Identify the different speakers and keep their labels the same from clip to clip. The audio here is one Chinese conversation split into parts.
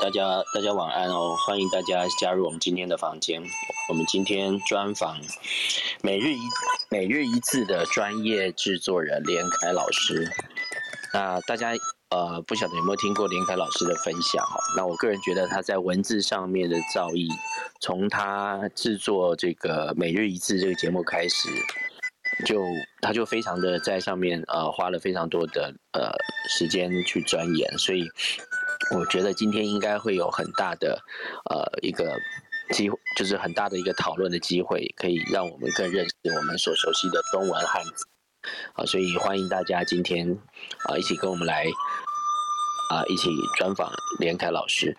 Speaker 1: 大家大家晚安哦！欢迎大家加入我们今天的房间。我们今天专访每日一每日一字的专业制作人连凯老师。那大家呃不晓得有没有听过连凯老师的分享哦？那我个人觉得他在文字上面的造诣，从他制作这个每日一字这个节目开始，就他就非常的在上面呃花了非常多的呃时间去钻研，所以。我觉得今天应该会有很大的，呃，一个机会，就是很大的一个讨论的机会，可以让我们更认识我们所熟悉的中文汉字。啊，所以欢迎大家今天啊一起跟我们来啊一起专访连凯老师。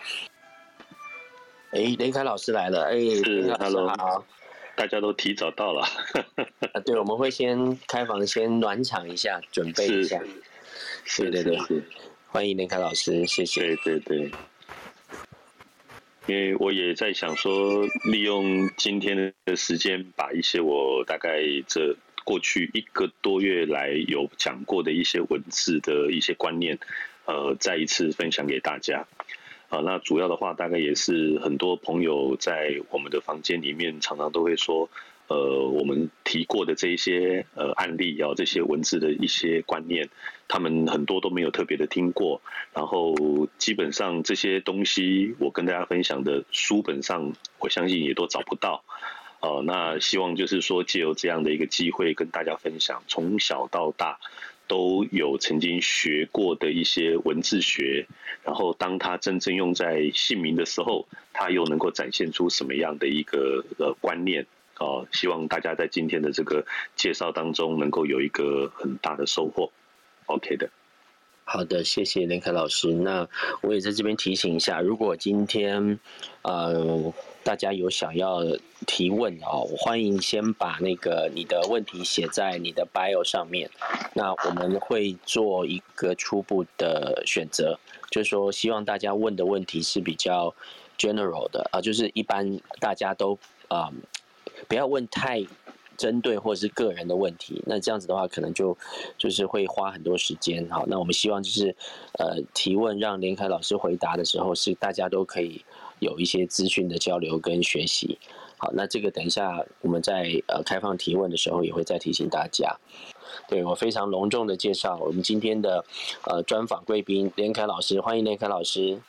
Speaker 1: 哎，连凯老师来了，哎，
Speaker 2: 是，Hello，好，大家都提早到了。
Speaker 1: 啊，对，我们会先开房，先暖场一下，准备一下。
Speaker 2: 是，对对对。
Speaker 1: 欢迎林凯老师，谢谢。
Speaker 2: 对对对，因为我也在想说，利用今天的时间，把一些我大概这过去一个多月来有讲过的一些文字的一些观念，呃，再一次分享给大家。啊，那主要的话，大概也是很多朋友在我们的房间里面，常常都会说。呃，我们提过的这一些呃案例啊，这些文字的一些观念，他们很多都没有特别的听过。然后基本上这些东西，我跟大家分享的书本上，我相信也都找不到。呃，那希望就是说，借由这样的一个机会，跟大家分享，从小到大都有曾经学过的一些文字学。然后当他真正用在姓名的时候，他又能够展现出什么样的一个呃观念？哦，希望大家在今天的这个介绍当中能够有一个很大的收获。OK 的，
Speaker 1: 好的，谢谢林凯老师。那我也在这边提醒一下，如果今天呃大家有想要提问哦，欢迎先把那个你的问题写在你的 bio 上面。那我们会做一个初步的选择，就是说希望大家问的问题是比较 general 的啊，就是一般大家都啊。不要问太针对或者是个人的问题，那这样子的话，可能就就是会花很多时间。好，那我们希望就是呃提问，让连凯老师回答的时候，是大家都可以有一些资讯的交流跟学习。好，那这个等一下我们在呃开放提问的时候，也会再提醒大家。对，我非常隆重的介绍我们今天的呃专访贵宾连凯老师，欢迎连凯老师。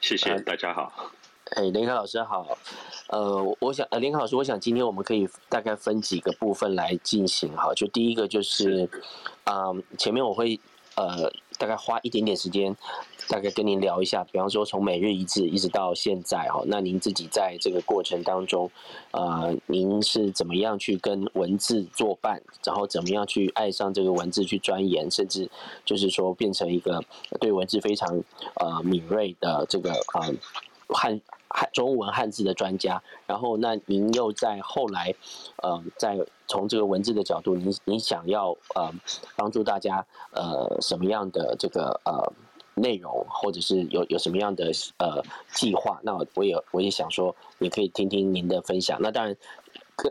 Speaker 2: 谢谢，大家好。
Speaker 1: 哎，林凯老师好，呃，我想，呃，林凯老师，我想今天我们可以大概分几个部分来进行哈，就第一个就是，啊、呃，前面我会呃大概花一点点时间，大概跟您聊一下，比方说从每日一字一直到现在哈，那您自己在这个过程当中，呃，您是怎么样去跟文字作伴，然后怎么样去爱上这个文字去钻研，甚至就是说变成一个对文字非常呃敏锐的这个啊。呃汉中文汉字的专家，然后那您又在后来，呃，在从这个文字的角度，您您想要呃帮助大家呃什么样的这个呃内容，或者是有有什么样的呃计划？那我也我也想说，也可以听听您的分享。那当然。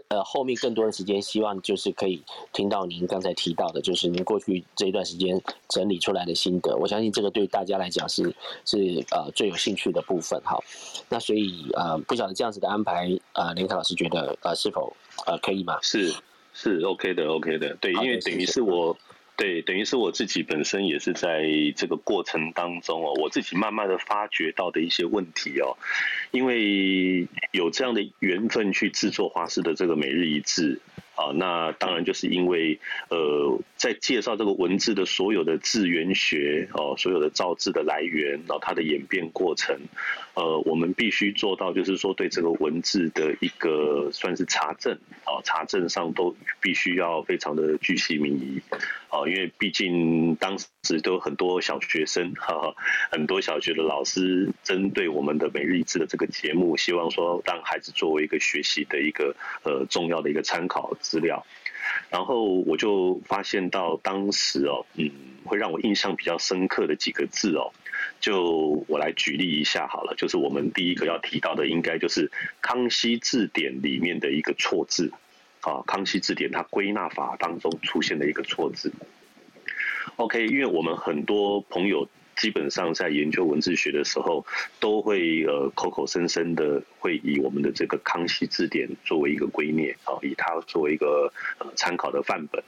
Speaker 1: 呃，后面更多的时间，希望就是可以听到您刚才提到的，就是您过去这一段时间整理出来的心得。我相信这个对大家来讲是是呃最有兴趣的部分。好，那所以呃，不晓得这样子的安排，呃，林凯老师觉得呃是否呃可以吗？
Speaker 2: 是是 OK 的，OK 的，对，因为等于是我。对，等于是我自己本身也是在这个过程当中哦，我自己慢慢的发觉到的一些问题哦，因为有这样的缘分去制作华视的这个每日一字。啊，那当然就是因为，呃，在介绍这个文字的所有的字源学哦，所有的造字的来源，然后它的演变过程，呃，我们必须做到，就是说对这个文字的一个算是查证啊，查证上都必须要非常的巨细靡遗啊，因为毕竟当时都很多小学生哈，很多小学的老师针对我们的每日一字的这个节目，希望说让孩子作为一个学习的一个呃重要的一个参考。资料，然后我就发现到当时哦，嗯，会让我印象比较深刻的几个字哦，就我来举例一下好了，就是我们第一个要提到的，应该就是《康熙字典》里面的一个错字啊，《康熙字典》它归纳法当中出现的一个错字。OK，因为我们很多朋友。基本上在研究文字学的时候，都会呃口口声声的会以我们的这个康熙字典作为一个圭臬啊，以它作为一个呃参考的范本。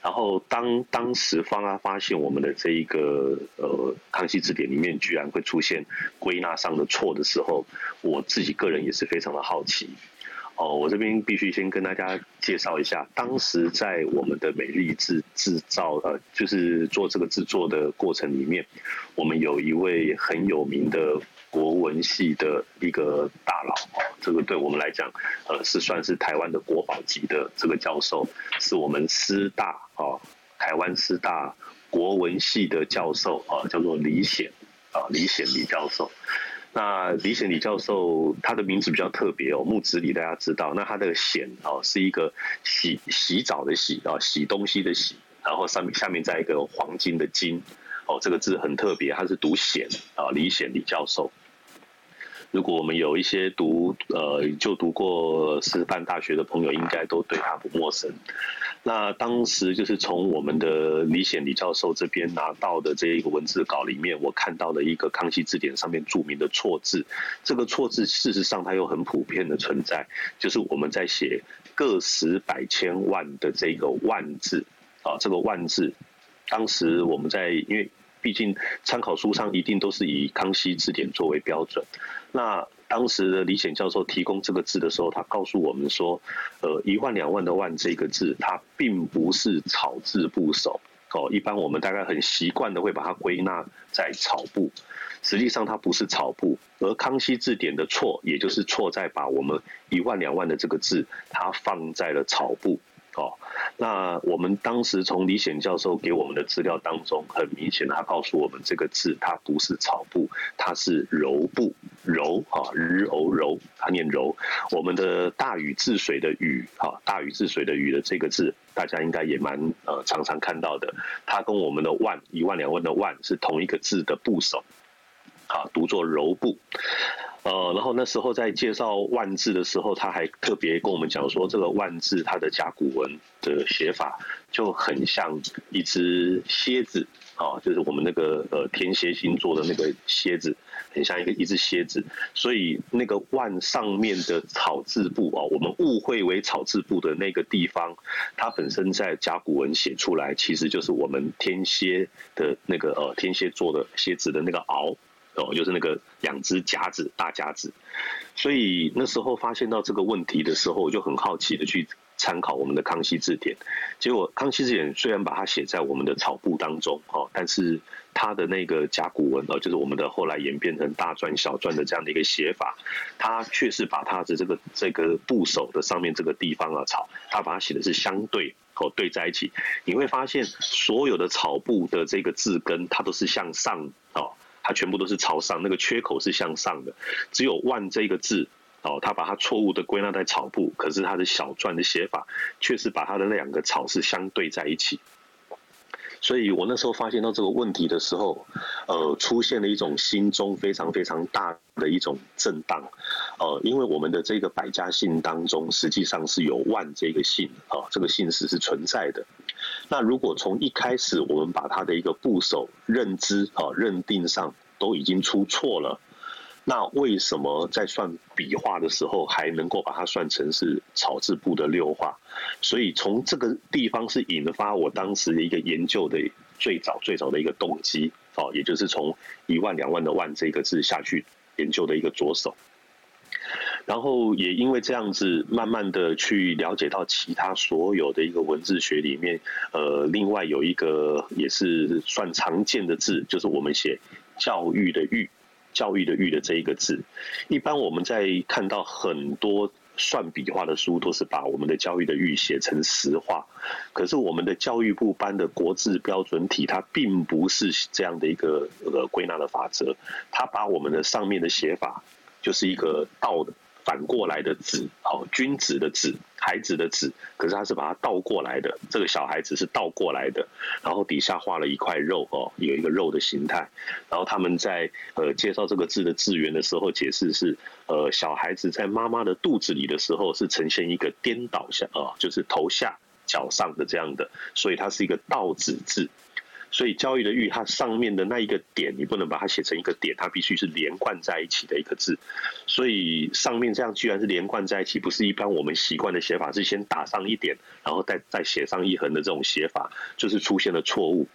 Speaker 2: 然后当当时方啊发现我们的这一个呃康熙字典里面居然会出现归纳上的错的时候，我自己个人也是非常的好奇。哦，我这边必须先跟大家介绍一下，当时在我们的美丽制制造，呃，就是做这个制作的过程里面，我们有一位很有名的国文系的一个大佬，哦，这个对我们来讲，呃，是算是台湾的国宝级的这个教授，是我们师大，哦，台湾师大国文系的教授，啊，叫做李显，啊，李显李教授。那李显李教授，他的名字比较特别哦，木子李大家知道。那他的显哦，是一个洗洗澡的洗啊，洗东西的洗，然后上面下面再一个黄金的金哦，这个字很特别，他是读显啊，李显李教授。如果我们有一些读呃就读过师范大学的朋友，应该都对他不陌生。那当时就是从我们的李显李教授这边拿到的这一个文字稿里面，我看到了一个康熙字典上面著名的错字。这个错字事实上它又很普遍的存在，就是我们在写个十百千万的这个万字啊，这个万字，当时我们在因为。毕竟参考书上一定都是以康熙字典作为标准。那当时的李显教授提供这个字的时候，他告诉我们说，呃，一万两万的万这个字，它并不是草字部首哦。一般我们大概很习惯的会把它归纳在草部，实际上它不是草部。而康熙字典的错，也就是错在把我们一万两万的这个字，它放在了草部。哦，那我们当时从李显教授给我们的资料当中，很明显他告诉我们这个字它不是草部，它是柔部，柔啊，日偶柔，它念柔。我们的大禹治水的禹啊，大禹治水的禹的这个字，大家应该也蛮呃常常看到的，它跟我们的万一万两万的万是同一个字的部首，啊，读作柔部。呃，然后那时候在介绍万字的时候，他还特别跟我们讲说，这个万字它的甲骨文的写法就很像一只蝎子啊，就是我们那个呃天蝎星座的那个蝎子，很像一个一只蝎子。所以那个万上面的草字部啊，我们误会为草字部的那个地方，它本身在甲骨文写出来，其实就是我们天蝎的那个呃天蝎座的蝎子的那个鳌。哦，就是那个两只夹子，大夹子，所以那时候发现到这个问题的时候，我就很好奇的去参考我们的康熙字典。结果康熙字典虽然把它写在我们的草部当中，哦，但是它的那个甲骨文，哦，就是我们的后来演变成大篆、小篆的这样的一个写法，它却是把它的这个这个部首的上面这个地方啊草，它把它写的是相对哦对在一起。你会发现所有的草部的这个字根，它都是向上哦。它全部都是朝上，那个缺口是向上的，只有“万”这个字哦，他把它错误的归纳在草部，可是它的小篆的写法却是把它的那两个草是相对在一起。所以我那时候发现到这个问题的时候，呃，出现了一种心中非常非常大的一种震荡，呃，因为我们的这个百家姓当中，实际上是有“万”这个姓啊，这个姓氏是存在的。那如果从一开始我们把它的一个部首认知啊认定上都已经出错了。那为什么在算笔画的时候还能够把它算成是草字部的六画？所以从这个地方是引发我当时的一个研究的最早最早的一个动机，哦，也就是从一万两万的万这个字下去研究的一个着手。然后也因为这样子，慢慢的去了解到其他所有的一个文字学里面，呃，另外有一个也是算常见的字，就是我们写教育的育。教育的育的这一个字，一般我们在看到很多算笔画的书，都是把我们的教育的育写成实画。可是我们的教育部颁的国字标准体，它并不是这样的一个呃归纳的法则，它把我们的上面的写法，就是一个倒的。反过来的子，哦，君子的子，孩子的子，可是他是把它倒过来的，这个小孩子是倒过来的，然后底下画了一块肉，哦，有一个肉的形态，然后他们在呃介绍这个字的字源的时候，解释是，呃，小孩子在妈妈的肚子里的时候是呈现一个颠倒下，啊，就是头下脚上的这样的，所以它是一个倒子字。所以教育的育，它上面的那一个点，你不能把它写成一个点，它必须是连贯在一起的一个字。所以上面这样居然是连贯在一起，不是一般我们习惯的写法，是先打上一点，然后再再写上一横的这种写法，就是出现了错误。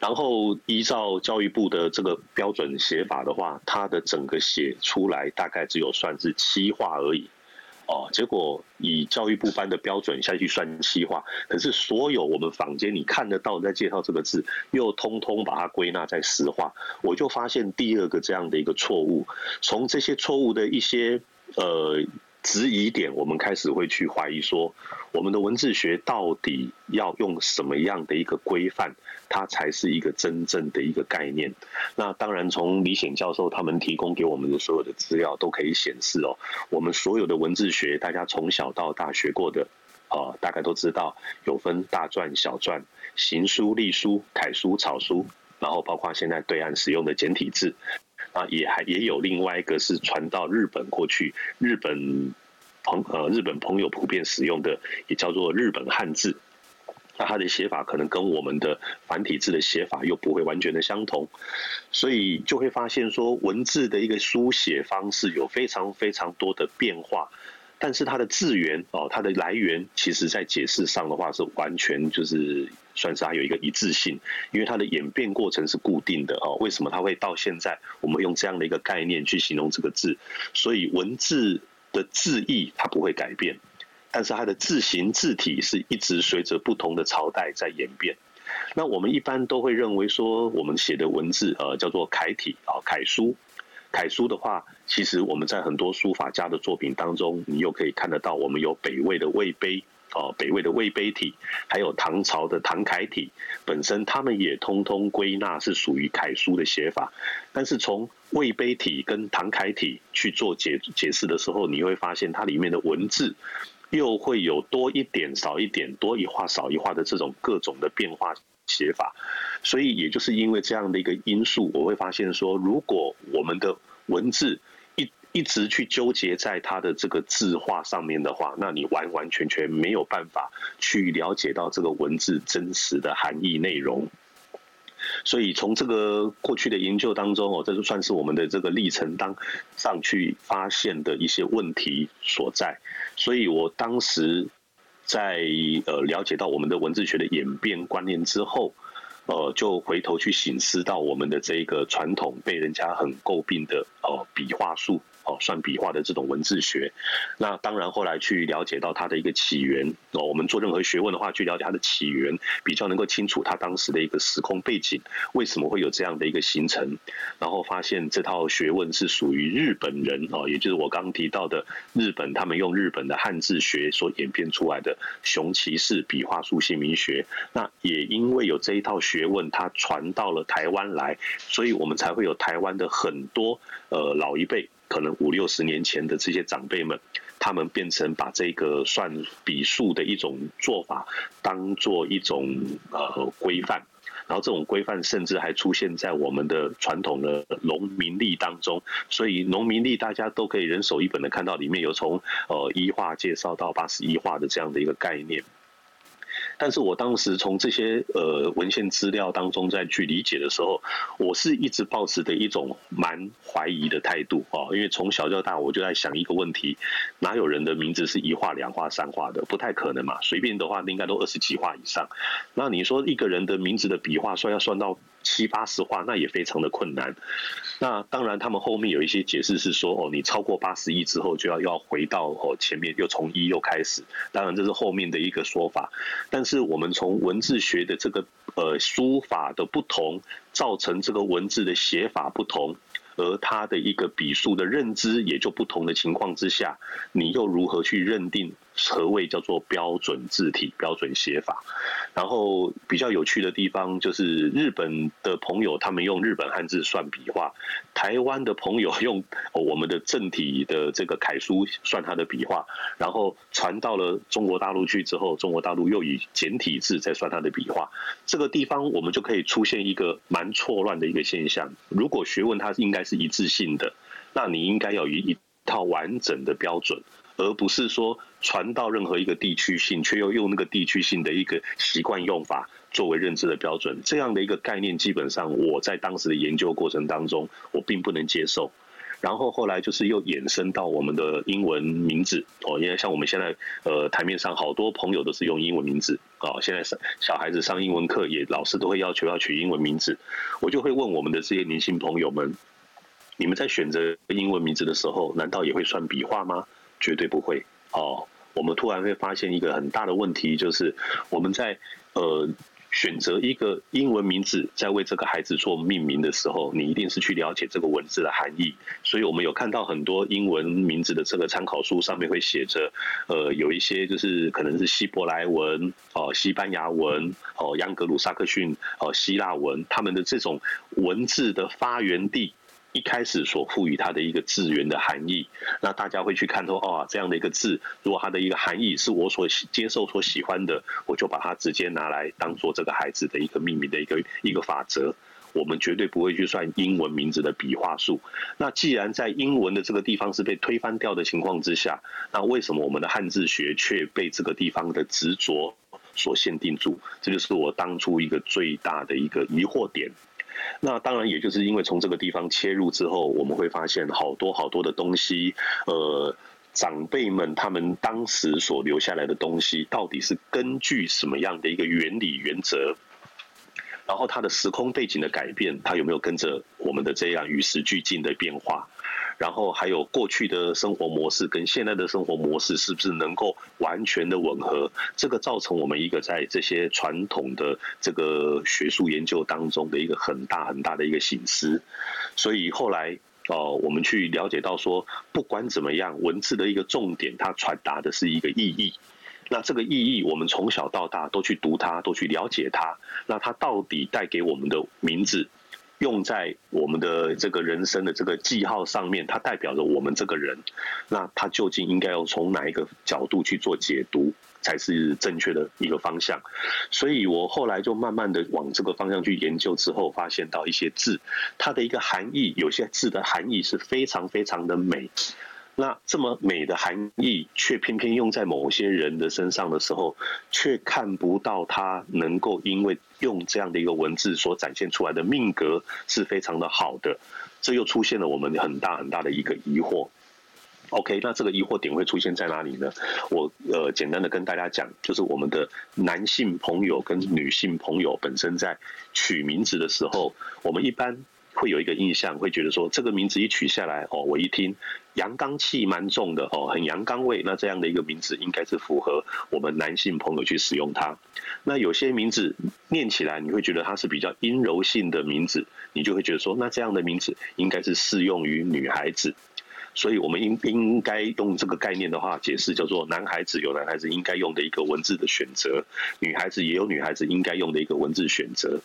Speaker 2: 然后依照教育部的这个标准写法的话，它的整个写出来大概只有算是七画而已。哦，结果以教育部班的标准下去算西化，可是所有我们坊间你看得到在介绍这个字，又通通把它归纳在石化，我就发现第二个这样的一个错误。从这些错误的一些呃。质疑点，我们开始会去怀疑说，我们的文字学到底要用什么样的一个规范，它才是一个真正的一个概念。那当然，从李显教授他们提供给我们的所有的资料都可以显示哦，我们所有的文字学，大家从小到大学过的，呃，大概都知道有分大篆、小篆、行书、隶书、楷书、草书，然后包括现在对岸使用的简体字。啊，也还也有另外一个是传到日本过去，日本朋呃日本朋友普遍使用的，也叫做日本汉字。那它的写法可能跟我们的繁体字的写法又不会完全的相同，所以就会发现说，文字的一个书写方式有非常非常多的变化。但是它的字源哦，它的来源，其实在解释上的话是完全就是算是它有一个一致性，因为它的演变过程是固定的哦。为什么它会到现在我们用这样的一个概念去形容这个字？所以文字的字义它不会改变，但是它的字形字体是一直随着不同的朝代在演变。那我们一般都会认为说，我们写的文字呃叫做楷体啊，楷书。楷书的话，其实我们在很多书法家的作品当中，你又可以看得到，我们有北魏的魏碑，哦，北魏的魏碑体，还有唐朝的唐楷体，本身他们也通通归纳是属于楷书的写法。但是从魏碑体跟唐楷体去做解解释的时候，你会发现它里面的文字又会有多一点少一点，多一画少一画的这种各种的变化。写法，所以也就是因为这样的一个因素，我会发现说，如果我们的文字一一直去纠结在它的这个字画上面的话，那你完完全全没有办法去了解到这个文字真实的含义内容。所以从这个过去的研究当中哦，这就算是我们的这个历程当上去发现的一些问题所在。所以我当时。在呃了解到我们的文字学的演变观念之后，呃，就回头去省思到我们的这个传统被人家很诟病的呃笔画术。哦，算笔画的这种文字学，那当然后来去了解到它的一个起源哦。我们做任何学问的话，去了解它的起源，比较能够清楚它当时的一个时空背景，为什么会有这样的一个形成。然后发现这套学问是属于日本人哦，也就是我刚刚提到的日本，他们用日本的汉字学所演变出来的熊崎式笔画书姓名学。那也因为有这一套学问，它传到了台湾来，所以我们才会有台湾的很多呃老一辈。可能五六十年前的这些长辈们，他们变成把这个算笔数的一种做法，当做一种呃规范，然后这种规范甚至还出现在我们的传统的农民历当中，所以农民历大家都可以人手一本的看到，里面有从呃一画介绍到八十一画的这样的一个概念。但是我当时从这些呃文献资料当中再去理解的时候，我是一直抱持的一种蛮怀疑的态度啊，因为从小到大我就在想一个问题：哪有人的名字是一画、两画、三画的？不太可能嘛，随便的话应该都二十几画以上。那你说一个人的名字的笔画算要算到七八十画，那也非常的困难。那当然，他们后面有一些解释是说，哦，你超过八十一之后就要要回到哦前面，又从一又开始。当然这是后面的一个说法，但是我们从文字学的这个呃书法的不同，造成这个文字的写法不同。而他的一个笔数的认知也就不同的情况之下，你又如何去认定何谓叫做标准字体、标准写法？然后比较有趣的地方就是日本的朋友他们用日本汉字算笔画，台湾的朋友 用我们的正体的这个楷书算他的笔画，然后传到了中国大陆去之后，中国大陆又以简体字在算他的笔画。这个地方我们就可以出现一个蛮错乱的一个现象。如果学问它应该是一致性的，那你应该要一一套完整的标准，而不是说传到任何一个地区性，却又用那个地区性的一个习惯用法，作为认知的标准，这样的一个概念，基本上我在当时的研究过程当中，我并不能接受。然后后来就是又衍生到我们的英文名字哦，因为像我们现在呃台面上好多朋友都是用英文名字哦，现在上小孩子上英文课也老师都会要求要取英文名字，我就会问我们的这些年轻朋友们，你们在选择英文名字的时候，难道也会算笔画吗？绝对不会哦。我们突然会发现一个很大的问题，就是我们在呃。选择一个英文名字，在为这个孩子做命名的时候，你一定是去了解这个文字的含义。所以，我们有看到很多英文名字的这个参考书，上面会写着，呃，有一些就是可能是希伯来文、哦，西班牙文、哦，盎格鲁撒克逊、哦，希腊文，他们的这种文字的发源地。一开始所赋予它的一个字源的含义，那大家会去看说，哦，这样的一个字，如果它的一个含义是我所接受、所喜欢的，我就把它直接拿来当做这个孩子的一个命名的一个一个法则。我们绝对不会去算英文名字的笔画数。那既然在英文的这个地方是被推翻掉的情况之下，那为什么我们的汉字学却被这个地方的执着所限定住？这就是我当初一个最大的一个疑惑点。那当然，也就是因为从这个地方切入之后，我们会发现好多好多的东西，呃，长辈们他们当时所留下来的东西，到底是根据什么样的一个原理原则？然后它的时空背景的改变，它有没有跟着我们的这样与时俱进的变化？然后还有过去的生活模式跟现在的生活模式是不是能够完全的吻合？这个造成我们一个在这些传统的这个学术研究当中的一个很大很大的一个醒思。所以后来哦，我们去了解到说，不管怎么样，文字的一个重点，它传达的是一个意义。那这个意义，我们从小到大都去读它，都去了解它。那它到底带给我们的名字？用在我们的这个人生的这个记号上面，它代表着我们这个人。那它究竟应该要从哪一个角度去做解读，才是正确的一个方向？所以我后来就慢慢的往这个方向去研究之后，发现到一些字，它的一个含义，有些字的含义是非常非常的美。那这么美的含义，却偏偏用在某些人的身上的时候，却看不到他能够因为用这样的一个文字所展现出来的命格是非常的好的，这又出现了我们很大很大的一个疑惑。OK，那这个疑惑点会出现在哪里呢？我呃简单的跟大家讲，就是我们的男性朋友跟女性朋友本身在取名字的时候，我们一般。会有一个印象，会觉得说这个名字一取下来哦，我一听阳刚气蛮重的哦，很阳刚味。那这样的一个名字应该是符合我们男性朋友去使用它。那有些名字念起来你会觉得它是比较阴柔性的名字，你就会觉得说，那这样的名字应该是适用于女孩子。所以我们应应该用这个概念的话解释，叫做男孩子有男孩子应该用的一个文字的选择，女孩子也有女孩子应该用的一个文字选择。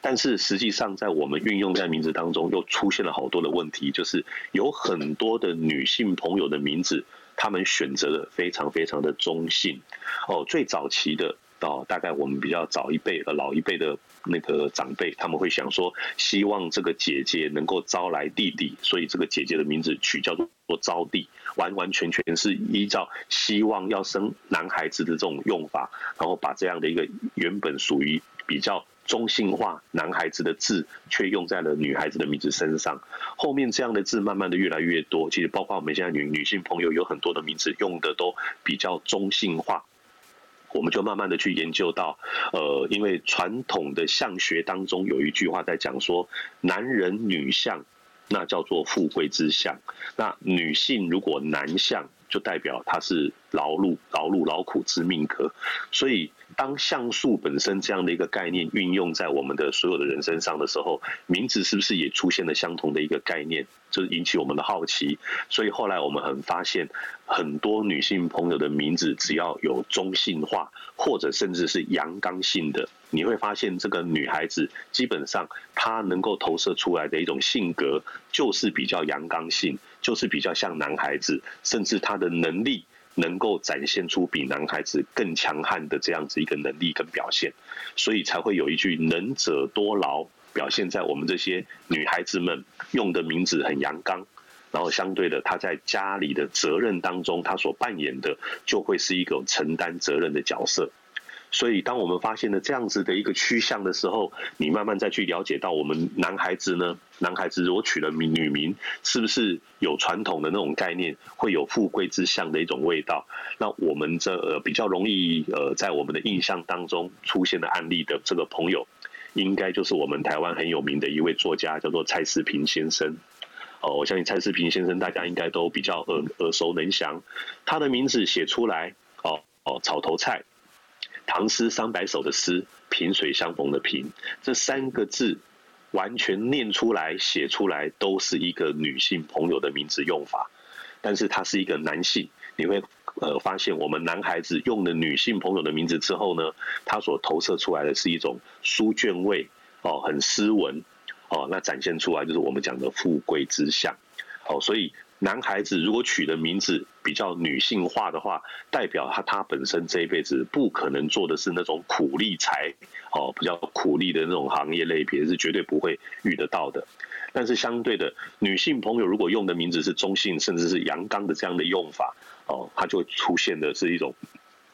Speaker 2: 但是实际上，在我们运用在名字当中，又出现了好多的问题，就是有很多的女性朋友的名字，她们选择的非常非常的中性。哦，最早期的哦，大概我们比较早一辈的老一辈的那个长辈，他们会想说，希望这个姐姐能够招来弟弟，所以这个姐姐的名字取叫做招弟，完完全全是依照希望要生男孩子的这种用法，然后把这样的一个原本属于比较。中性化男孩子的字，却用在了女孩子的名字身上。后面这样的字慢慢的越来越多，其实包括我们现在女女性朋友有很多的名字用的都比较中性化。我们就慢慢的去研究到，呃，因为传统的相学当中有一句话在讲说，男人女相，那叫做富贵之相。那女性如果男相，就代表她是劳碌劳碌劳苦之命格。所以。当像素本身这样的一个概念运用在我们的所有的人身上的时候，名字是不是也出现了相同的一个概念？就是引起我们的好奇。所以后来我们很发现，很多女性朋友的名字只要有中性化，或者甚至是阳刚性的，你会发现这个女孩子基本上她能够投射出来的一种性格，就是比较阳刚性，就是比较像男孩子，甚至他的能力。能够展现出比男孩子更强悍的这样子一个能力跟表现，所以才会有一句“能者多劳”，表现在我们这些女孩子们用的名字很阳刚，然后相对的，她在家里的责任当中，她所扮演的就会是一个承担责任的角色。所以当我们发现了这样子的一个趋向的时候，你慢慢再去了解到我们男孩子呢，男孩子如果取了名女名，是不是有传统的那种概念，会有富贵之相的一种味道？那我们这呃比较容易呃在我们的印象当中出现的案例的这个朋友，应该就是我们台湾很有名的一位作家，叫做蔡世平先生。哦，我相信蔡世平先生大家应该都比较耳耳熟能详，他的名字写出来，哦哦，草头菜，唐诗三百首的诗，萍水相逢的萍，这三个字完全念出来写出来都是一个女性朋友的名字用法，但是他是一个男性，你会呃发现我们男孩子用了女性朋友的名字之后呢，他所投射出来的是一种书卷味，哦，很斯文。哦，那展现出来就是我们讲的富贵之相。哦，所以男孩子如果取的名字比较女性化的话，代表他他本身这一辈子不可能做的是那种苦力财，哦，比较苦力的那种行业类别是绝对不会遇得到的。但是相对的，女性朋友如果用的名字是中性甚至是阳刚的这样的用法，哦，它就会出现的是一种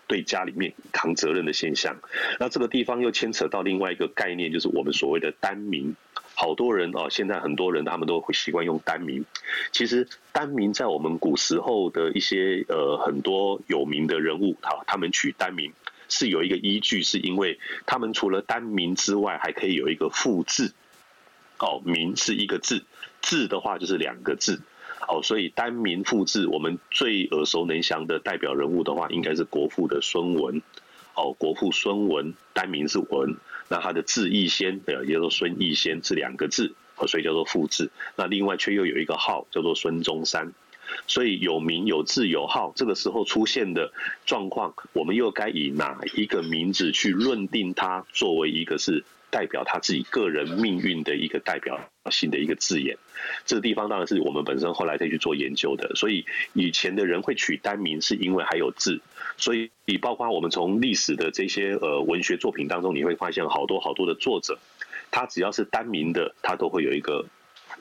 Speaker 2: 对家里面扛责任的现象。那这个地方又牵扯到另外一个概念，就是我们所谓的单名。好多人哦，现在很多人他们都会习惯用单名。其实单名在我们古时候的一些呃很多有名的人物哈，他们取单名是有一个依据，是因为他们除了单名之外，还可以有一个复字。哦，名是一个字，字的话就是两个字。哦，所以单名复字，我们最耳熟能详的代表人物的话，应该是国父的孙文。哦，国父孙文单名是文。那他的字逸仙，呃，也叫做孙逸仙，是两个字，所以叫做复字。那另外却又有一个号，叫做孙中山。所以有名有字有号，这个时候出现的状况，我们又该以哪一个名字去论定他作为一个是代表他自己个人命运的一个代表性的一个字眼？这个地方当然是我们本身后来再去做研究的。所以以前的人会取单名，是因为还有字。所以，你包括我们从历史的这些呃文学作品当中，你会发现好多好多的作者，他只要是单名的，他都会有一个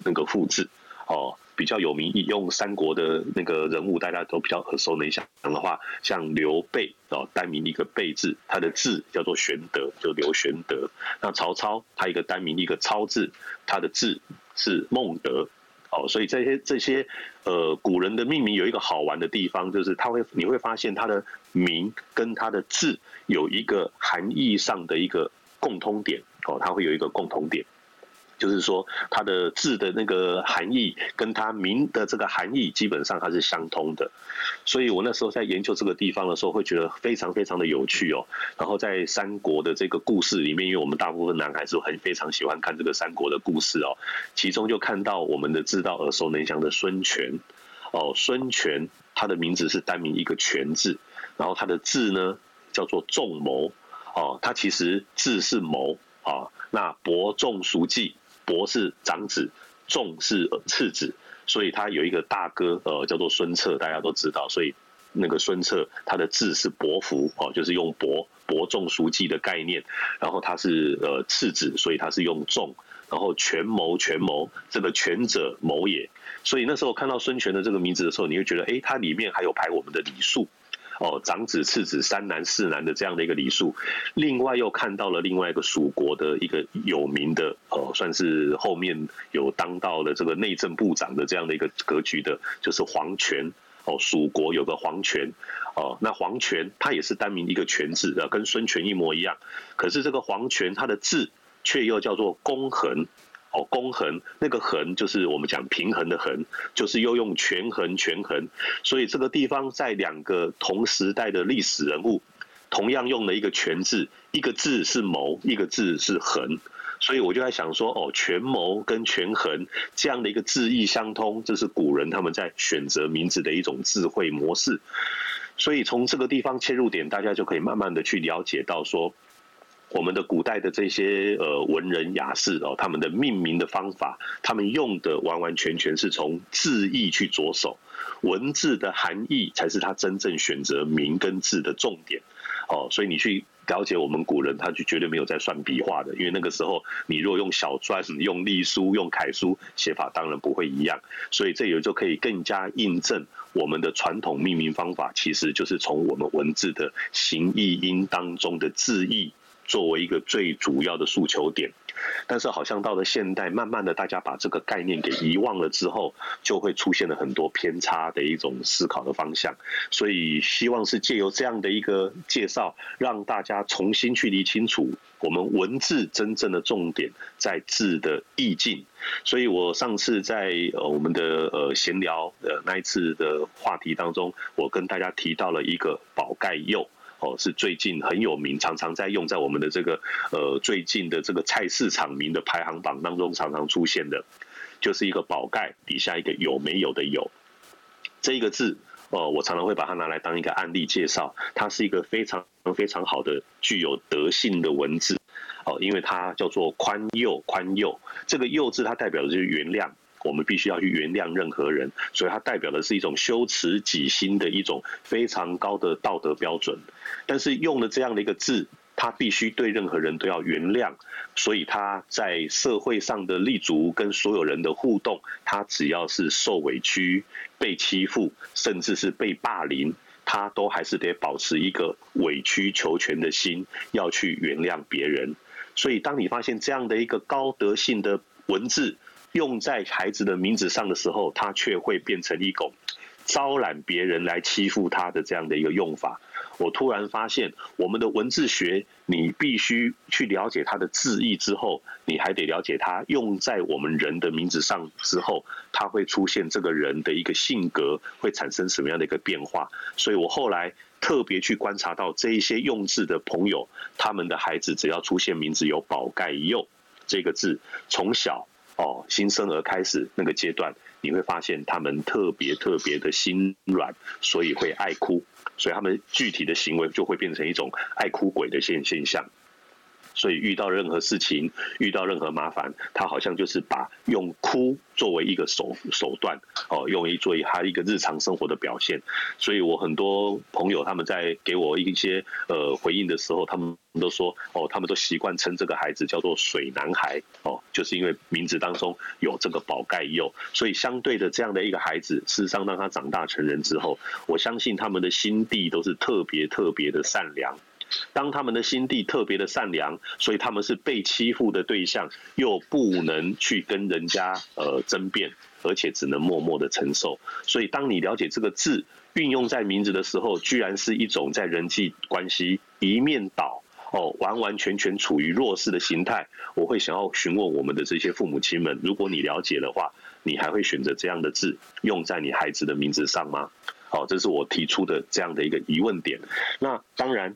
Speaker 2: 那个复字哦。比较有名，用三国的那个人物，大家都比较耳熟能详的话，像刘备哦，单名一个备字，他的字叫做玄德，就刘玄德。那曹操他一个单名一个操字，他的字是孟德。哦，所以这些这些呃古人的命名有一个好玩的地方，就是他会你会发现他的名跟他的字有一个含义上的一个共通点哦，他会有一个共同点。就是说，它的字的那个含义跟它名的这个含义基本上它是相通的，所以我那时候在研究这个地方的时候，会觉得非常非常的有趣哦。然后在三国的这个故事里面，因为我们大部分男孩子很非常喜欢看这个三国的故事哦，其中就看到我们的知道耳熟能详的孙权哦，孙权他的名字是单名一个权字，然后他的字呢叫做仲谋哦，他其实字是谋啊，那伯仲叔季。伯是长子，仲是次子，所以他有一个大哥，呃，叫做孙策，大家都知道。所以那个孙策他的字是伯符，哦，就是用伯伯仲叔季的概念。然后他是呃次子，所以他是用仲。然后权谋权谋，这个权者谋也。所以那时候看到孙权的这个名字的时候，你会觉得，哎，他里面还有排我们的礼数。哦，长子、次子、三男、四男的这样的一个礼数，另外又看到了另外一个蜀国的一个有名的，哦，算是后面有当到了这个内政部长的这样的一个格局的，就是黄权。哦，蜀国有个黄权，哦，那黄权他也是单名一个权字的，跟孙权一模一样。可是这个黄权他的字却又叫做公衡。哦，公衡那个衡就是我们讲平衡的衡，就是又用权衡权衡，所以这个地方在两个同时代的历史人物，同样用了一个权字，一个字是谋，一个字是衡，所以我就在想说，哦，权谋跟权衡这样的一个字意相通，这是古人他们在选择名字的一种智慧模式，所以从这个地方切入点，大家就可以慢慢的去了解到说。我们的古代的这些呃文人雅士哦，他们的命名的方法，他们用的完完全全是从字义去着手，文字的含义才是他真正选择名跟字的重点哦。所以你去了解我们古人，他就绝对没有在算笔画的，因为那个时候你若用小篆、用隶书、用楷书写法，当然不会一样。所以这也就可以更加印证我们的传统命名方法，其实就是从我们文字的形意音当中的字义作为一个最主要的诉求点。但是好像到了现代，慢慢的大家把这个概念给遗忘了之后，就会出现了很多偏差的一种思考的方向。所以希望是借由这样的一个介绍，让大家重新去理清楚我们文字真正的重点在字的意境。所以我上次在呃我们的呃闲聊呃那一次的话题当中，我跟大家提到了一个宝盖釉。哦，是最近很有名，常常在用在我们的这个呃最近的这个菜市场名的排行榜当中常常出现的，就是一个宝盖底下一个有没有的有，这一个字哦，我常常会把它拿来当一个案例介绍，它是一个非常非常好的具有德性的文字哦，因为它叫做宽宥，宽宥这个宥字它代表的就是原谅。我们必须要去原谅任何人，所以它代表的是一种修持己心的一种非常高的道德标准。但是用了这样的一个字，他必须对任何人都要原谅，所以他在社会上的立足跟所有人的互动，他只要是受委屈、被欺负，甚至是被霸凌，他都还是得保持一个委曲求全的心，要去原谅别人。所以，当你发现这样的一个高德性的文字，用在孩子的名字上的时候，他却会变成一种招揽别人来欺负他的这样的一个用法。我突然发现，我们的文字学，你必须去了解它的字义之后，你还得了解它用在我们人的名字上之后，它会出现这个人的一个性格会产生什么样的一个变化。所以我后来特别去观察到这一些用字的朋友，他们的孩子只要出现名字有宝盖釉这个字，从小。哦，新生儿开始那个阶段，你会发现他们特别特别的心软，所以会爱哭，所以他们具体的行为就会变成一种爱哭鬼的现现象。所以遇到任何事情，遇到任何麻烦，他好像就是把用哭作为一个手手段，哦，用于作为他一个日常生活的表现。所以我很多朋友他们在给我一些呃回应的时候，他们都说哦，他们都习惯称这个孩子叫做水男孩，哦，就是因为名字当中有这个宝盖釉，所以相对的这样的一个孩子，事实上当他长大成人之后，我相信他们的心地都是特别特别的善良。当他们的心地特别的善良，所以他们是被欺负的对象，又不能去跟人家呃争辩，而且只能默默的承受。所以，当你了解这个字运用在名字的时候，居然是一种在人际关系一面倒哦，完完全全处于弱势的形态。我会想要询问我们的这些父母亲们，如果你了解的话，你还会选择这样的字用在你孩子的名字上吗？好，这是我提出的这样的一个疑问点。那当然。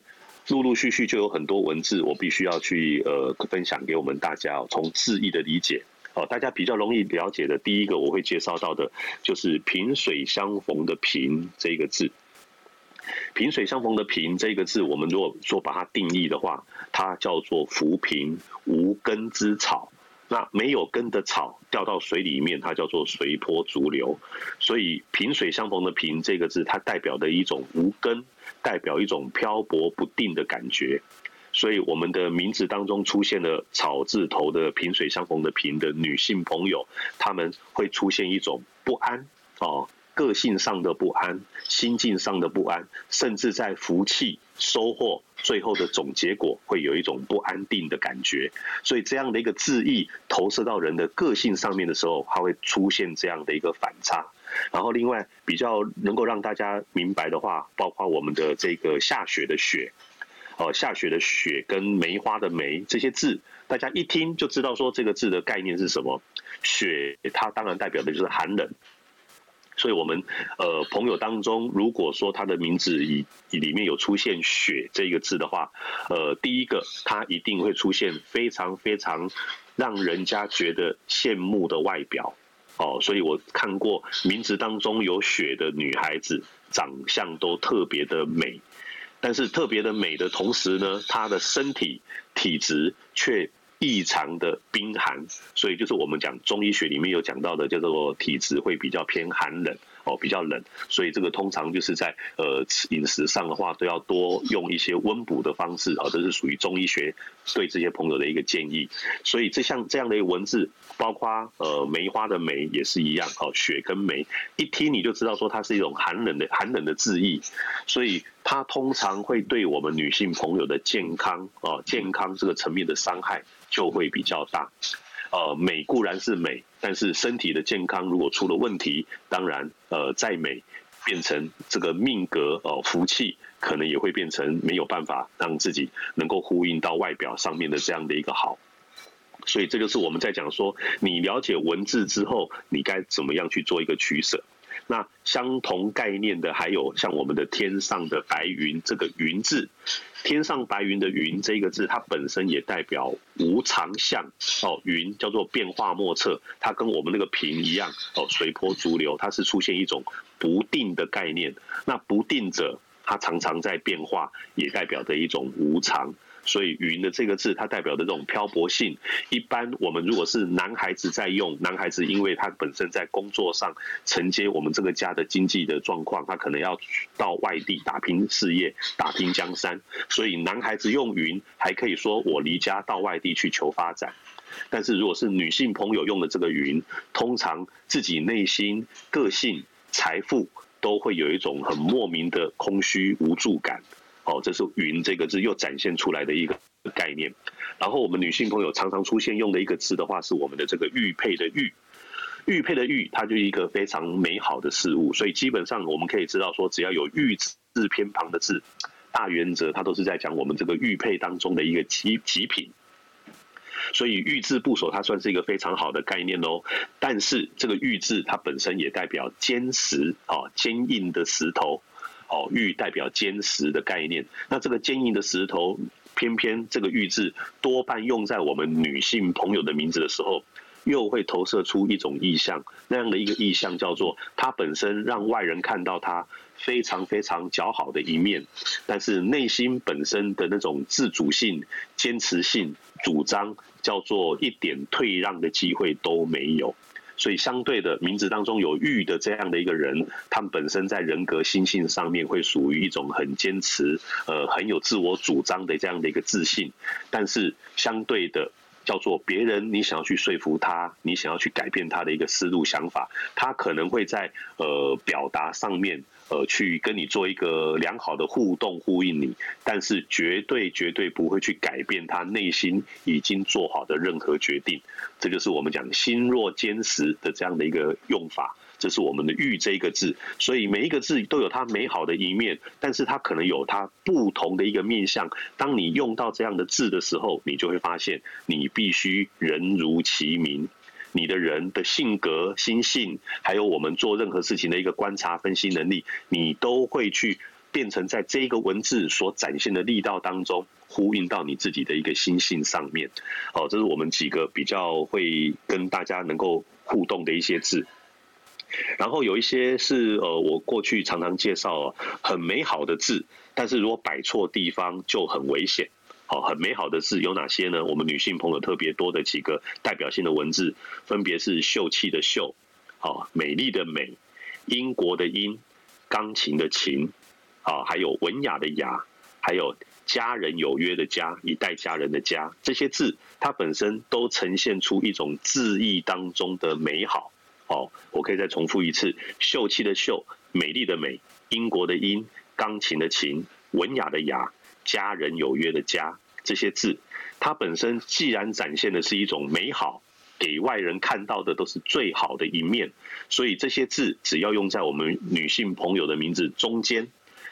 Speaker 2: 陆陆续续就有很多文字，我必须要去呃分享给我们大家。从字义的理解，哦，大家比较容易了解的，第一个我会介绍到的，就是萍水相逢的萍这个字。萍水相逢的萍这个字，我们如果说把它定义的话，它叫做浮萍，无根之草。那没有根的草掉到水里面，它叫做随波逐流。所以萍水相逢的萍这个字，它代表的一种无根，代表一种漂泊不定的感觉。所以我们的名字当中出现了草字头的萍水相逢的萍的女性朋友，她们会出现一种不安哦。个性上的不安，心境上的不安，甚至在福气收获最后的总结果，会有一种不安定的感觉。所以这样的一个字意投射到人的个性上面的时候，它会出现这样的一个反差。然后另外比较能够让大家明白的话，包括我们的这个下雪的雪，哦，下雪的雪跟梅花的梅这些字，大家一听就知道说这个字的概念是什么。雪它当然代表的就是寒冷。所以，我们呃朋友当中，如果说他的名字里里面有出现“雪”这个字的话，呃，第一个他一定会出现非常非常让人家觉得羡慕的外表哦。所以我看过名字当中有“雪”的女孩子，长相都特别的美，但是特别的美的同时呢，她的身体体质却。异常的冰寒，所以就是我们讲中医学里面有讲到的，叫做体质会比较偏寒冷。哦，比较冷，所以这个通常就是在呃饮食上的话，都要多用一些温补的方式啊，这是属于中医学对这些朋友的一个建议。所以这像这样的一个文字，包括呃梅花的梅也是一样，哦，雪跟梅，一听你就知道说它是一种寒冷的寒冷的字意，所以它通常会对我们女性朋友的健康啊健康这个层面的伤害就会比较大。呃，美固然是美，但是身体的健康如果出了问题，当然，呃，再美变成这个命格、呃，福气可能也会变成没有办法让自己能够呼应到外表上面的这样的一个好。所以这就是我们在讲说，你了解文字之后，你该怎么样去做一个取舍。那相同概念的还有像我们的天上的白云，这个云字，天上白云的云这个字，它本身也代表无常相哦，云叫做变化莫测，它跟我们那个平一样哦，随波逐流，它是出现一种不定的概念。那不定者，它常常在变化，也代表着一种无常。所以“云”的这个字，它代表的这种漂泊性。一般我们如果是男孩子在用，男孩子因为他本身在工作上承接我们这个家的经济的状况，他可能要到外地打拼事业、打拼江山。所以男孩子用“云”，还可以说我离家到外地去求发展。但是如果是女性朋友用的这个“云”，通常自己内心、个性、财富都会有一种很莫名的空虚无助感。哦，这是“云”这个字又展现出来的一个概念。然后我们女性朋友常常出现用的一个字的话，是我们的这个“玉佩”的“玉”。玉佩的“玉”，它就是一个非常美好的事物。所以基本上我们可以知道说，只要有“玉”字偏旁的字，大原则它都是在讲我们这个玉佩当中的一个极极品。所以“玉”字部首，它算是一个非常好的概念哦。但是这个“玉”字，它本身也代表坚实啊，坚硬的石头。哦，玉代表坚实的概念。那这个坚硬的石头，偏偏这个玉字多半用在我们女性朋友的名字的时候，又会投射出一种意象。那样的一个意象叫做，它本身让外人看到它非常非常姣好的一面，但是内心本身的那种自主性、坚持性、主张，叫做一点退让的机会都没有。所以，相对的名字当中有“玉”的这样的一个人，他们本身在人格心性上面会属于一种很坚持、呃，很有自我主张的这样的一个自信。但是，相对的叫做别人，你想要去说服他，你想要去改变他的一个思路想法，他可能会在呃表达上面。呃，去跟你做一个良好的互动，呼应你，但是绝对绝对不会去改变他内心已经做好的任何决定。这就是我们讲心若坚实的这样的一个用法。这是我们的“玉”这一个字，所以每一个字都有它美好的一面，但是它可能有它不同的一个面向。当你用到这样的字的时候，你就会发现，你必须人如其名。你的人的性格、心性，还有我们做任何事情的一个观察、分析能力，你都会去变成在这个文字所展现的力道当中，呼应到你自己的一个心性上面。好，这是我们几个比较会跟大家能够互动的一些字。然后有一些是呃，我过去常常介绍很美好的字，但是如果摆错地方就很危险。好，很美好的字有哪些呢？我们女性朋友特别多的几个代表性的文字，分别是秀气的秀，好，美丽的美，英国的英，钢琴的琴，啊，还有文雅的雅，还有家人有约的家，以待家人的家，这些字它本身都呈现出一种字意当中的美好。好，我可以再重复一次：秀气的秀，美丽的美，英国的英，钢琴的琴，文雅的雅。家人有约的家，这些字，它本身既然展现的是一种美好，给外人看到的都是最好的一面，所以这些字只要用在我们女性朋友的名字中间，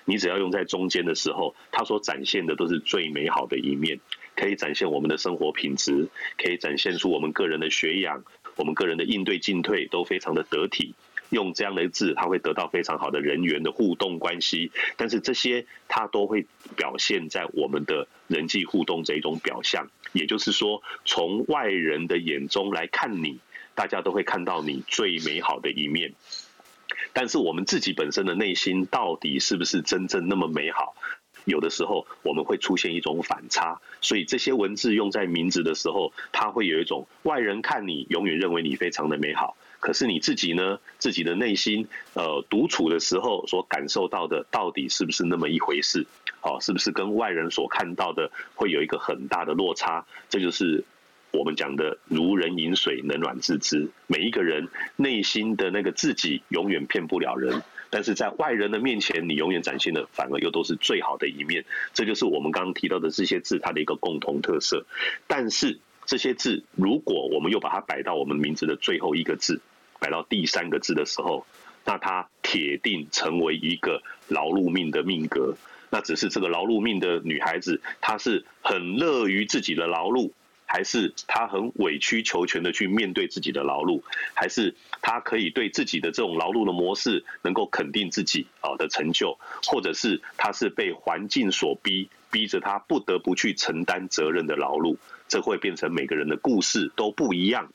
Speaker 2: 你只要用在中间的时候，它所展现的都是最美好的一面，可以展现我们的生活品质，可以展现出我们个人的学养，我们个人的应对进退都非常的得体。用这样的字，它会得到非常好的人缘的互动关系，但是这些它都会表现在我们的人际互动这一种表象，也就是说，从外人的眼中来看你，大家都会看到你最美好的一面，但是我们自己本身的内心到底是不是真正那么美好？有的时候我们会出现一种反差，所以这些文字用在名字的时候，它会有一种外人看你永远认为你非常的美好，可是你自己呢，自己的内心呃独处的时候所感受到的到底是不是那么一回事？哦，是不是跟外人所看到的会有一个很大的落差？这就是我们讲的如人饮水，冷暖自知。每一个人内心的那个自己永远骗不了人。但是在外人的面前，你永远展现的反而又都是最好的一面，这就是我们刚刚提到的这些字它的一个共同特色。但是这些字，如果我们又把它摆到我们名字的最后一个字，摆到第三个字的时候，那它铁定成为一个劳碌命的命格。那只是这个劳碌命的女孩子，她是很乐于自己的劳碌。还是他很委曲求全的去面对自己的劳碌，还是他可以对自己的这种劳碌的模式能够肯定自己啊的成就，或者是他是被环境所逼，逼着他不得不去承担责任的劳碌，这会变成每个人的故事都不一样。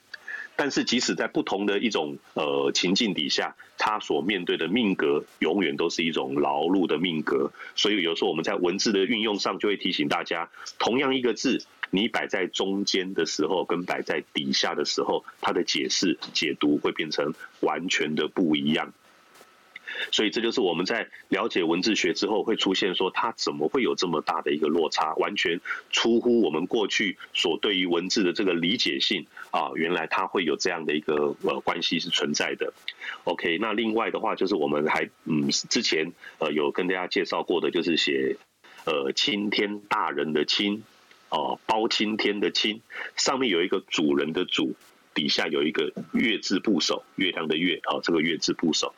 Speaker 2: 但是即使在不同的一种呃情境底下，他所面对的命格永远都是一种劳碌的命格。所以有时候我们在文字的运用上就会提醒大家，同样一个字。你摆在中间的时候，跟摆在底下的时候，它的解释解读会变成完全的不一样。所以这就是我们在了解文字学之后，会出现说它怎么会有这么大的一个落差，完全出乎我们过去所对于文字的这个理解性啊，原来它会有这样的一个呃关系是存在的。OK，那另外的话就是我们还嗯之前呃有跟大家介绍过的，就是写呃青天大人的青。哦，包青天的青，上面有一个主人的主，底下有一个月字部首，月亮的月，哦，这个月字部首，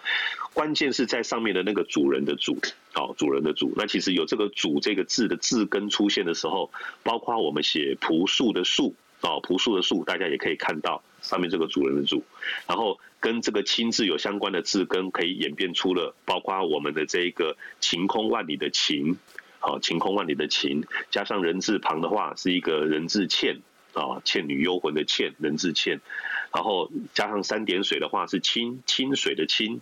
Speaker 2: 关键是在上面的那个主人的主，哦，主人的主，那其实有这个主这个字的字根出现的时候，包括我们写朴素的素，哦，朴素的素，大家也可以看到上面这个主人的主，然后跟这个青字有相关的字根，可以演变出了包括我们的这一个晴空万里的晴。好，晴空万里的晴，加上人字旁的话，是一个人字倩啊，倩女幽魂的倩，人字倩。然后加上三点水的话，是清清水的清。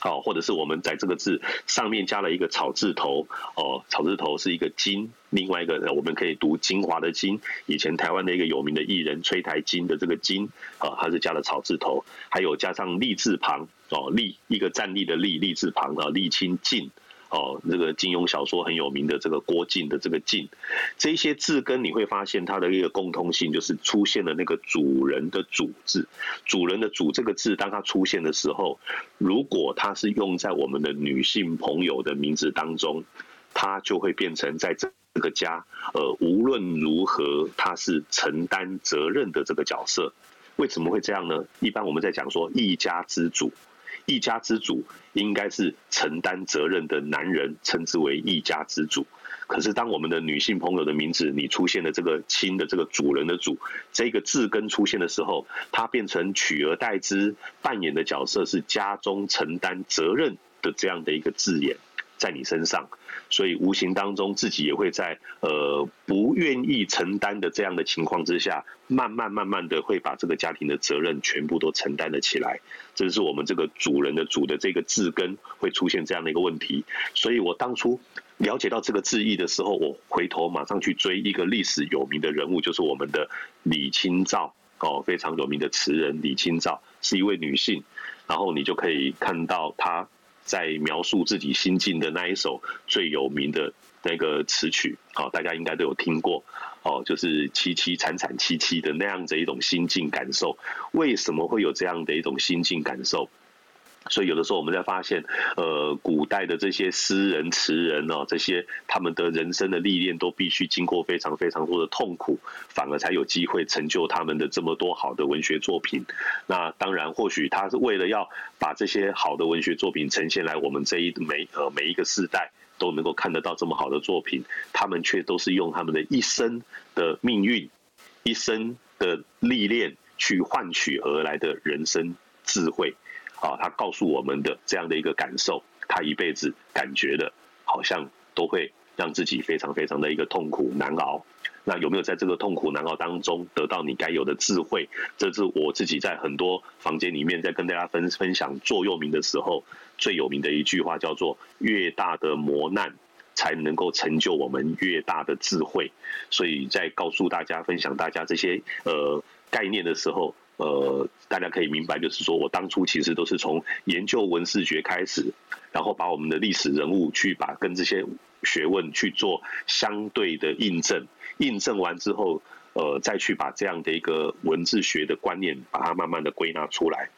Speaker 2: 好，或者是我们在这个字上面加了一个草字头，哦，草字头是一个金，另外一个我们可以读精华的金。以前台湾的一个有名的艺人崔台金的这个金，啊，它是加了草字头，还有加上立字旁，哦，立一个站立的立，立字旁啊，立清静。哦，这个金庸小说很有名的这个郭靖的这个靖，这些字根你会发现它的一个共通性，就是出现了那个主人的主字，主人的主这个字，当它出现的时候，如果它是用在我们的女性朋友的名字当中，它就会变成在这个家，呃，无论如何，它是承担责任的这个角色。为什么会这样呢？一般我们在讲说一家之主。一家之主应该是承担责任的男人，称之为一家之主。可是，当我们的女性朋友的名字，你出现的这个“亲”的这个主人的“主”这个字根出现的时候，它变成取而代之，扮演的角色是家中承担责任的这样的一个字眼。在你身上，所以无形当中自己也会在呃不愿意承担的这样的情况之下，慢慢慢慢的会把这个家庭的责任全部都承担了起来。这是我们这个主人的主的这个字根会出现这样的一个问题。所以我当初了解到这个字义的时候，我回头马上去追一个历史有名的人物，就是我们的李清照哦，非常有名的词人李清照是一位女性，然后你就可以看到她。在描述自己心境的那一首最有名的那个词曲，好，大家应该都有听过，哦，就是凄凄惨惨戚戚的那样子一种心境感受。为什么会有这样的一种心境感受？所以有的时候我们在发现，呃，古代的这些诗人词人哦，这些他们的人生的历练都必须经过非常非常多的痛苦，反而才有机会成就他们的这么多好的文学作品。那当然，或许他是为了要把这些好的文学作品呈现来我们这一每呃每一个世代都能够看得到这么好的作品，他们却都是用他们的一生的命运、一生的历练去换取而来的人生智慧。啊，他告诉我们的这样的一个感受，他一辈子感觉的，好像都会让自己非常非常的一个痛苦难熬。那有没有在这个痛苦难熬当中得到你该有的智慧？这是我自己在很多房间里面在跟大家分分享座右铭的时候最有名的一句话，叫做“越大的磨难，才能够成就我们越大的智慧。所以在告诉大家、分享大家这些呃概念的时候，呃，大家可以明白，就是说我当初其实都是从研究文字学开始，然后把我们的历史人物去把跟这些学问去做相对的印证，印证完之后，呃，再去把这样的一个文字学的观念，把它慢慢的归纳出来。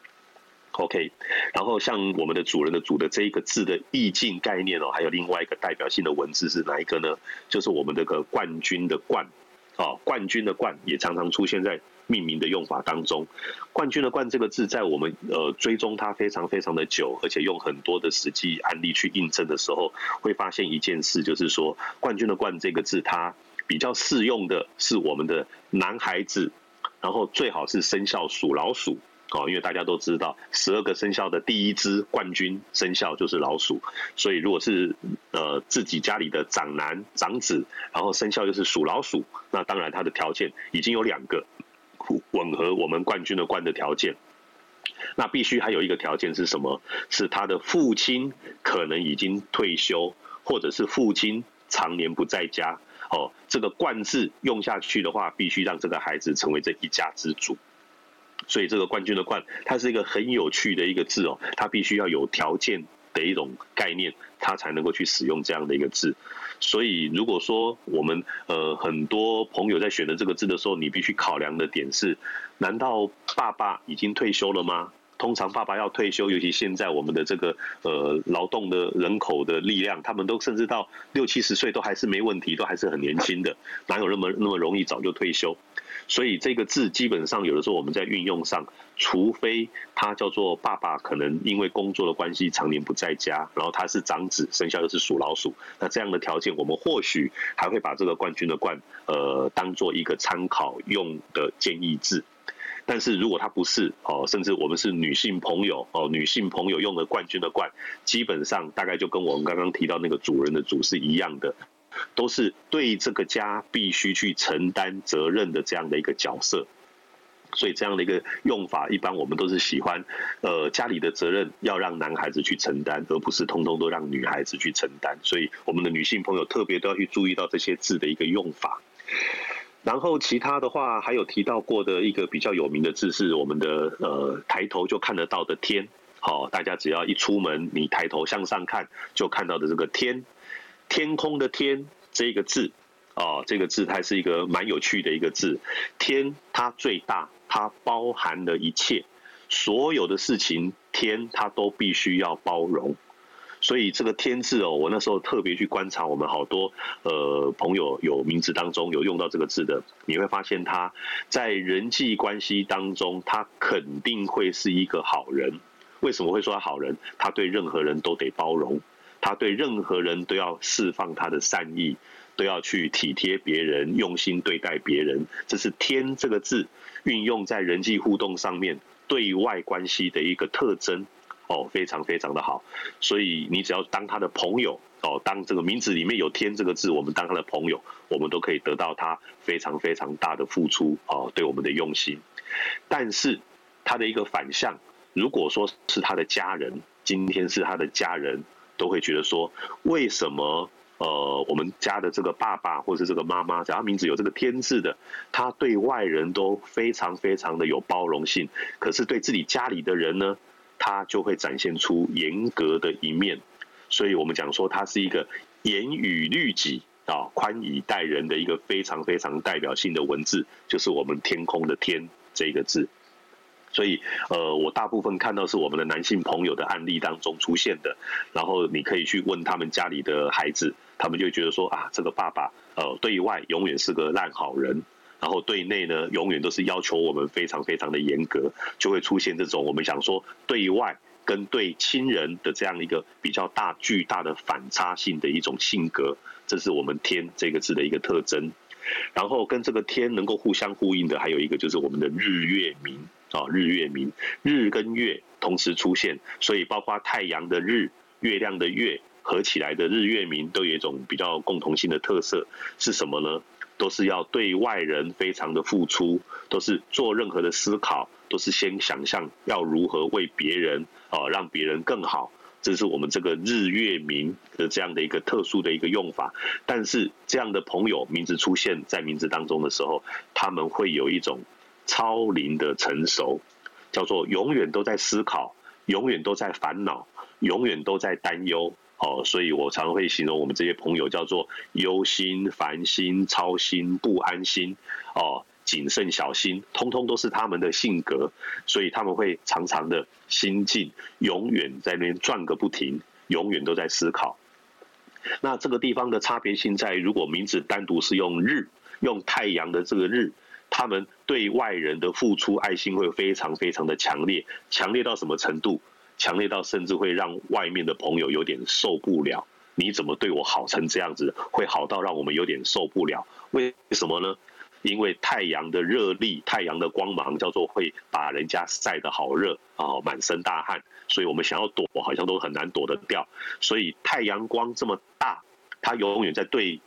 Speaker 2: OK，然后像我们的主人的主的这一个字的意境概念哦，还有另外一个代表性的文字是哪一个呢？就是我们这个冠军的冠，啊，冠军的冠也常常出现在命名的用法当中。冠军的冠这个字，在我们呃追踪它非常非常的久，而且用很多的实际案例去印证的时候，会发现一件事，就是说冠军的冠这个字，它比较适用的是我们的男孩子，然后最好是生肖属老鼠。哦，因为大家都知道，十二个生肖的第一支冠军生肖就是老鼠，所以如果是呃自己家里的长男长子，然后生肖又是属老鼠，那当然他的条件已经有两个吻合我们冠军的冠的条件。那必须还有一个条件是什么？是他的父亲可能已经退休，或者是父亲常年不在家。哦，这个冠字用下去的话，必须让这个孩子成为这一家之主。所以这个冠军的冠，它是一个很有趣的一个字哦，它必须要有条件的一种概念，它才能够去使用这样的一个字。所以如果说我们呃很多朋友在选择这个字的时候，你必须考量的点是：难道爸爸已经退休了吗？通常爸爸要退休，尤其现在我们的这个呃劳动的人口的力量，他们都甚至到六七十岁都还是没问题，都还是很年轻的，哪有那么那么容易早就退休？所以这个字基本上有的时候我们在运用上，除非他叫做爸爸，可能因为工作的关系常年不在家，然后他是长子，生肖又是属老鼠，那这样的条件，我们或许还会把这个冠军的冠，呃，当做一个参考用的建议字。但是如果他不是哦，甚至我们是女性朋友哦，女性朋友用的冠军的冠，基本上大概就跟我们刚刚提到那个主人的主是一样的。都是对这个家必须去承担责任的这样的一个角色，所以这样的一个用法，一般我们都是喜欢，呃，家里的责任要让男孩子去承担，而不是通通都让女孩子去承担。所以我们的女性朋友特别都要去注意到这些字的一个用法。然后其他的话，还有提到过的一个比较有名的字是我们的呃抬头就看得到的天，好，大家只要一出门，你抬头向上看，就看到的这个天。天空的天这个字，哦，这个字它是一个蛮有趣的一个字。天它最大，它包含了一切，所有的事情，天它都必须要包容。所以这个天字哦，我那时候特别去观察，我们好多呃朋友有名字当中有用到这个字的，你会发现他在人际关系当中，他肯定会是一个好人。为什么会说他好人？他对任何人都得包容。他对任何人都要释放他的善意，都要去体贴别人，用心对待别人。这是“天”这个字运用在人际互动上面，对外关系的一个特征哦，非常非常的好。所以你只要当他的朋友哦，当这个名字里面有“天”这个字，我们当他的朋友，我们都可以得到他非常非常大的付出哦，对我们的用心。但是他的一个反向，如果说是他的家人，今天是他的家人。都会觉得说，为什么呃，我们家的这个爸爸或者是这个妈妈，只要名字有这个天字的，他对外人都非常非常的有包容性，可是对自己家里的人呢，他就会展现出严格的一面。所以我们讲说，他是一个严以律己啊，宽以待人的一个非常非常代表性的文字，就是我们天空的天这个字。所以，呃，我大部分看到是我们的男性朋友的案例当中出现的，然后你可以去问他们家里的孩子，他们就觉得说啊，这个爸爸，呃，对外永远是个烂好人，然后对内呢，永远都是要求我们非常非常的严格，就会出现这种我们想说对外跟对亲人的这样一个比较大巨大的反差性的一种性格，这是我们天这个字的一个特征。然后跟这个天能够互相呼应的，还有一个就是我们的日月明。啊，日月明，日跟月同时出现，所以包括太阳的日、月亮的月合起来的日月明，都有一种比较共同性的特色，是什么呢？都是要对外人非常的付出，都是做任何的思考，都是先想象要如何为别人啊，让别人更好，这是我们这个日月明的这样的一个特殊的一个用法。但是这样的朋友名字出现在名字当中的时候，他们会有一种超龄的成熟，叫做永远都在思考，永远都在烦恼，永远都在担忧。哦，所以我常会形容我们这些朋友叫做忧心、烦心、操心、不安心。哦。谨慎小心，通通都是他们的性格，所以他们会常常的心境永远在那边转个不停，永远都在思考。那这个地方的差别性在，如果名字单独是用日，用太阳的这个日，他们对外人的付出爱心会非常非常的强烈，强烈到什么程度？强烈到甚至会让外面的朋友有点受不了。你怎么对我好成这样子？会好到让我们有点受不了？为什么呢？因为太阳的热力，太阳的光芒叫做会把人家晒得好热啊，满身大汗，所以我们想要躲，好像都很难躲得掉。所以太阳光这么大，它永远在对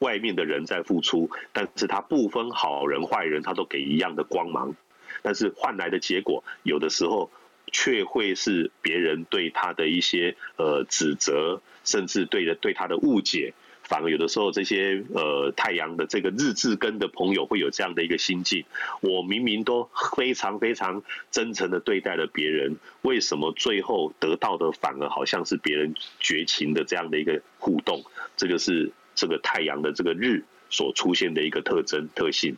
Speaker 2: 外面的人在付出，但是他不分好人坏人，他都给一样的光芒。但是换来的结果，有的时候却会是别人对他的一些呃指责，甚至对的对他的误解。反而有的时候，这些呃太阳的这个日字根的朋友会有这样的一个心境：我明明都非常非常真诚的对待了别人，为什么最后得到的反而好像是别人绝情的这样的一个互动？这个是这个太阳的这个日所出现的一个特征特性。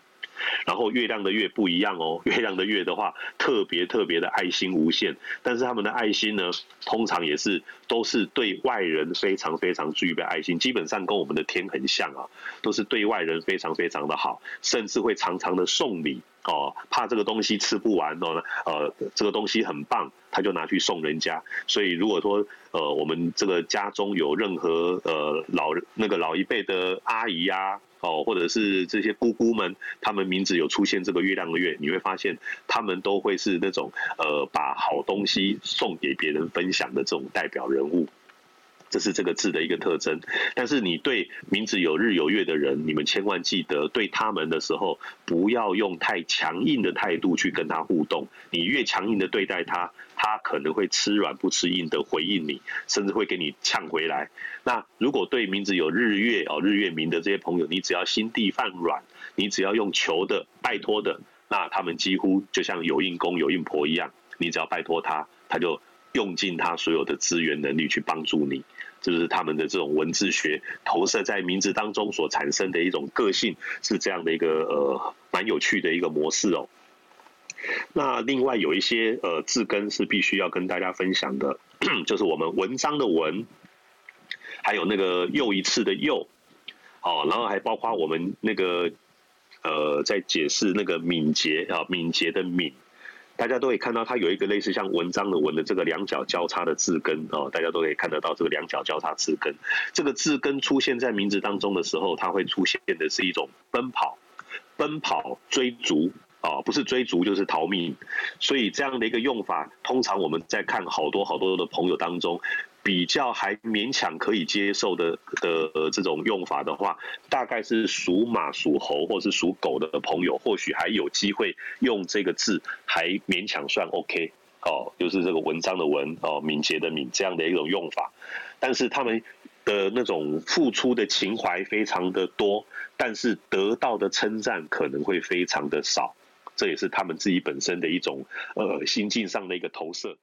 Speaker 2: 然后月亮的月不一样哦，月亮的月的话，特别特别的爱心无限，但是他们的爱心呢，通常也是都是对外人非常非常具备爱心，基本上跟我们的天很像啊，都是对外人非常非常的好，甚至会常常的送礼哦，怕这个东西吃不完哦，呃，这个东西很棒，他就拿去送人家。所以如果说呃，我们这个家中有任何呃老那个老一辈的阿姨呀、哦，或者是这些姑姑们，他们名字有出现这个月亮的月，你会发现他们都会是那种呃，把好东西送给别人分享的这种代表人物。这是这个字的一个特征，但是你对名字有日有月的人，你们千万记得对他们的时候，不要用太强硬的态度去跟他互动。你越强硬的对待他，他可能会吃软不吃硬的回应你，甚至会给你呛回来。那如果对名字有日月哦日月明的这些朋友，你只要心地放软，你只要用求的拜托的，那他们几乎就像有应公有应婆一样，你只要拜托他，他就。用尽他所有的资源能力去帮助你，就是他们的这种文字学投射在名字当中所产生的一种个性，是这样的一个呃蛮有趣的一个模式哦。那另外有一些呃字根是必须要跟大家分享的，就是我们文章的文，还有那个又一次的又，哦，然后还包括我们那个呃在解释那个敏捷啊敏捷的敏。大家都可以看到，它有一个类似像文章的文的这个两角交叉的字根哦，大家都可以看得到这个两角交叉字根。这个字根出现在名字当中的时候，它会出现的是一种奔跑、奔跑、追逐啊，不是追逐就是逃命。所以这样的一个用法，通常我们在看好多好多的朋友当中。比较还勉强可以接受的的这种用法的话，大概是属马、属猴或是属狗的朋友，或许还有机会用这个字，还勉强算 OK 哦，就是这个文章的文哦，敏捷的敏这样的一种用法。但是他们的那种付出的情怀非常的多，但是得到的称赞可能会非常的少，这也是他们自己本身的一种呃心境上的一个投射。